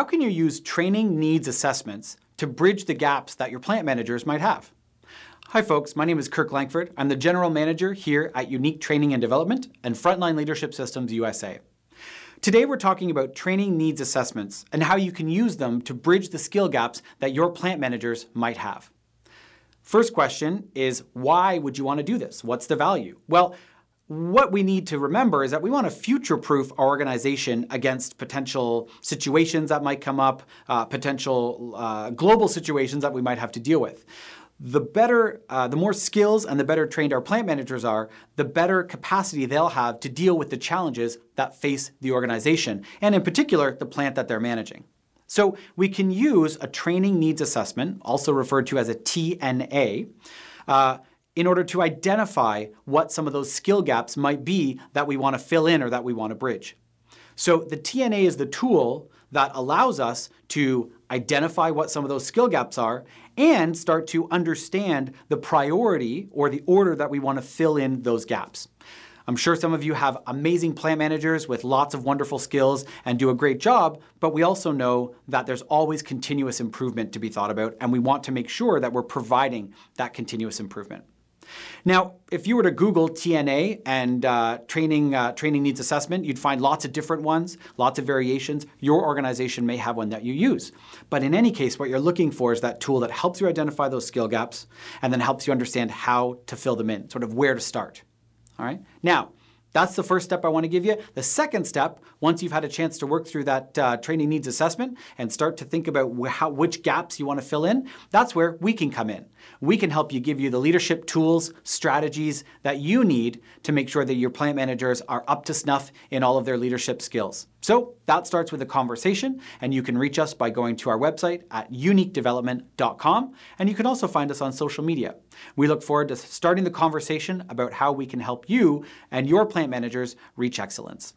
how can you use training needs assessments to bridge the gaps that your plant managers might have? Hi folks, my name is Kirk Langford. I'm the General Manager here at Unique Training and Development and Frontline Leadership Systems USA. Today we're talking about training needs assessments and how you can use them to bridge the skill gaps that your plant managers might have. First question is why would you want to do this? What's the value? Well, what we need to remember is that we want to future-proof our organization against potential situations that might come up, uh, potential uh, global situations that we might have to deal with. The better, uh, the more skills and the better trained our plant managers are, the better capacity they'll have to deal with the challenges that face the organization, and in particular, the plant that they're managing. So we can use a training needs assessment, also referred to as a TNA, uh, in order to identify what some of those skill gaps might be that we want to fill in or that we want to bridge. So the TNA is the tool that allows us to identify what some of those skill gaps are and start to understand the priority or the order that we want to fill in those gaps. I'm sure some of you have amazing plant managers with lots of wonderful skills and do a great job, but we also know that there's always continuous improvement to be thought about, and we want to make sure that we're providing that continuous improvement. Now, if you were to Google TNA and uh, training, uh, training needs assessment, you'd find lots of different ones, lots of variations. Your organization may have one that you use. But in any case, what you're looking for is that tool that helps you identify those skill gaps and then helps you understand how to fill them in, sort of where to start. All right? Now, that's the first step I want to give you. The second step, once you've had a chance to work through that uh, training needs assessment and start to think about how, which gaps you want to fill in, that's where we can come in. We can help you give you the leadership tools, strategies that you need to make sure that your plant managers are up to snuff in all of their leadership skills. So that starts with a conversation, and you can reach us by going to our website at uniquedevelopment.com, and you can also find us on social media. We look forward to starting the conversation about how we can help you and your plant managers reach excellence.